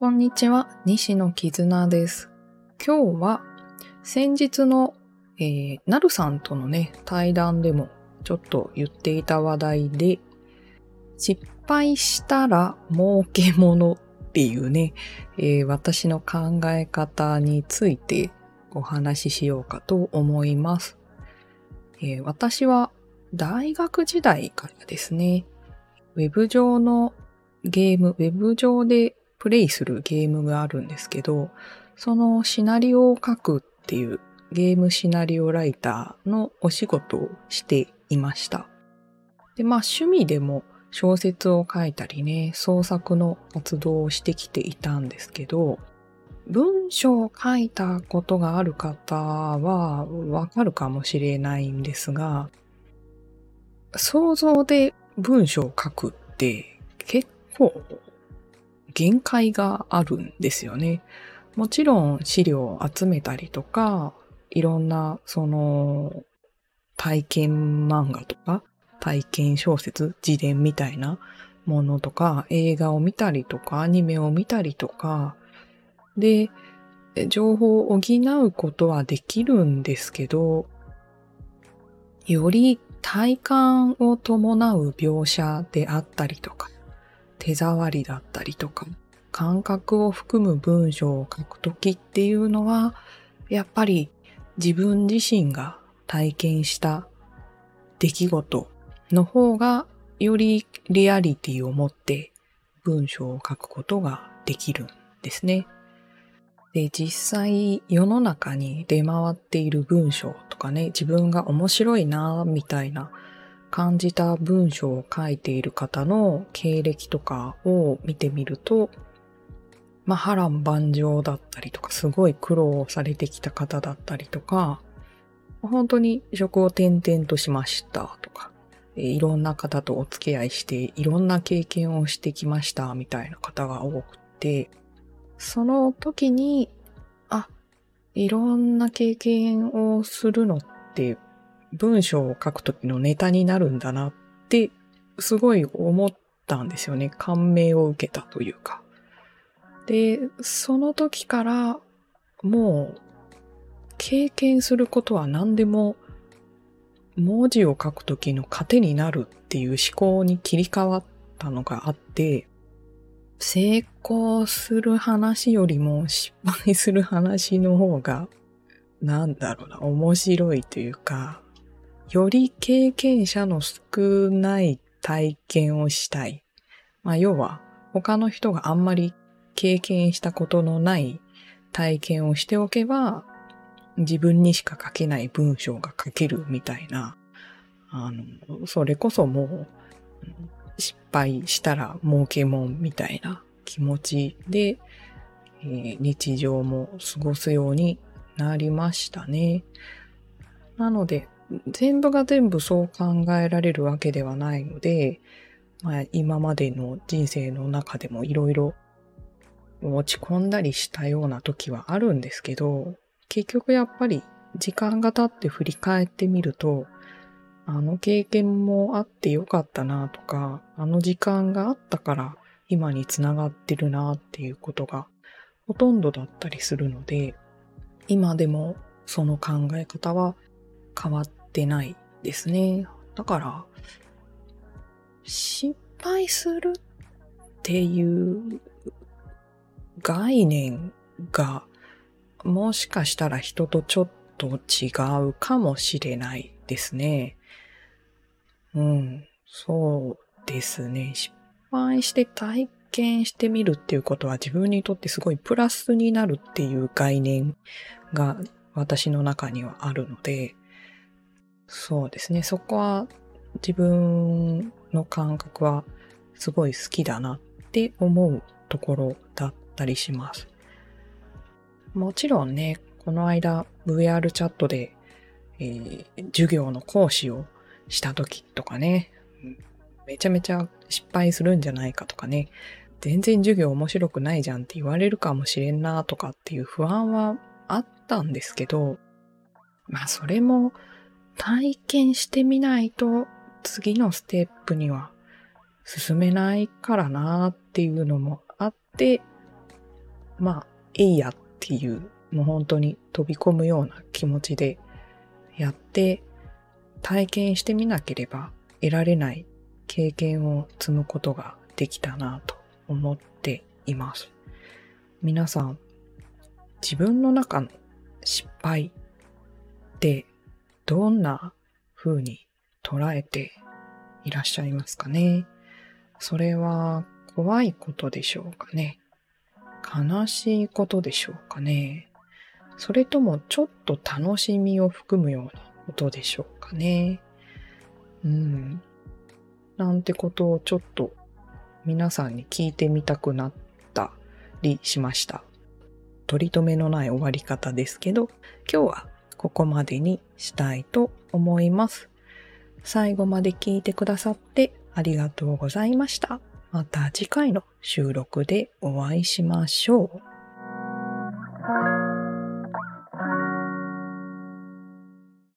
こんにちは、西野絆です。今日は先日の、えー、なるさんとのね、対談でもちょっと言っていた話題で、失敗したら儲け物っていうね、えー、私の考え方についてお話ししようかと思います。えー、私は大学時代からですね、ウェブ上のゲーム、ウェブ上でプレイするゲームがあるんですけど、そのシナリオを書くっていうゲームシナリオライターのお仕事をしていました。で、まあ趣味でも小説を書いたりね、創作の活動をしてきていたんですけど、文章を書いたことがある方はわかるかもしれないんですが、想像で文章を書くって結構限界があるんですよね。もちろん資料を集めたりとか、いろんなその体験漫画とか体験小説、自伝みたいなものとか、映画を見たりとか、アニメを見たりとか、で、情報を補うことはできるんですけど、より体感を伴う描写であったりとか、手触りだったりとか、感覚を含む文章を書くときっていうのは、やっぱり自分自身が体験した出来事の方がよりリアリティを持って文章を書くことができるんですね。で、実際世の中に出回っている文章とかね、自分が面白いなみたいな感じた文章を書いている方の経歴とかを見てみると、まあ波乱万丈だったりとか、すごい苦労されてきた方だったりとか、本当に職を転々としましたとか、いろんな方とお付き合いして、いろんな経験をしてきましたみたいな方が多くて、その時に、あ、いろんな経験をするのって文章を書く時のネタになるんだなってすごい思ったんですよね。感銘を受けたというか。で、その時からもう経験することは何でも文字を書くときの糧になるっていう思考に切り替わったのがあって、成功する話よりも失敗する話の方が、なんだろうな、面白いというか、より経験者の少ない体験をしたい。まあ、要は、他の人があんまり経験したことのない体験をしておけば、自分にしか書けない文章が書けるみたいな、あの、それこそもう、失敗したら儲けもんみたいな気持ちで、えー、日常も過ごすようになりましたね。なので、全部が全部そう考えられるわけではないので、まあ、今までの人生の中でもいろいろ落ち込んだりしたような時はあるんですけど、結局やっぱり時間が経って振り返ってみると、あの経験もあってよかったなとか、あの時間があったから今につながってるなっていうことがほとんどだったりするので、今でもその考え方は変わってないですね。だから、失敗するっていう概念がもしかしたら人とちょっと違うかもしれないですね。うん、そうですね。失敗して体験してみるっていうことは自分にとってすごいプラスになるっていう概念が私の中にはあるので、そうですね。そこは自分の感覚はすごい好きだなって思うところだったりします。もちろんね、この間 VR チャットで、えー、授業の講師をした時とかね、めちゃめちゃ失敗するんじゃないかとかね、全然授業面白くないじゃんって言われるかもしれんなとかっていう不安はあったんですけど、まあそれも体験してみないと次のステップには進めないからなっていうのもあって、まあ、えいやっていう、もう本当に飛び込むような気持ちでやって体験してみなければ得られない経験を積むことができたなと思っています。皆さん、自分の中の失敗ってどんな風に捉えていらっしゃいますかね？それは怖いことでしょうかね？悲しいことでしょうかね？それともちょっと楽しみを含むようなことでしょうかねうん。なんてことをちょっと皆さんに聞いてみたくなったりしました。取り留めのない終わり方ですけど、今日はここまでにしたいと思います。最後まで聞いてくださってありがとうございました。また次回の収録でお会いしましょう。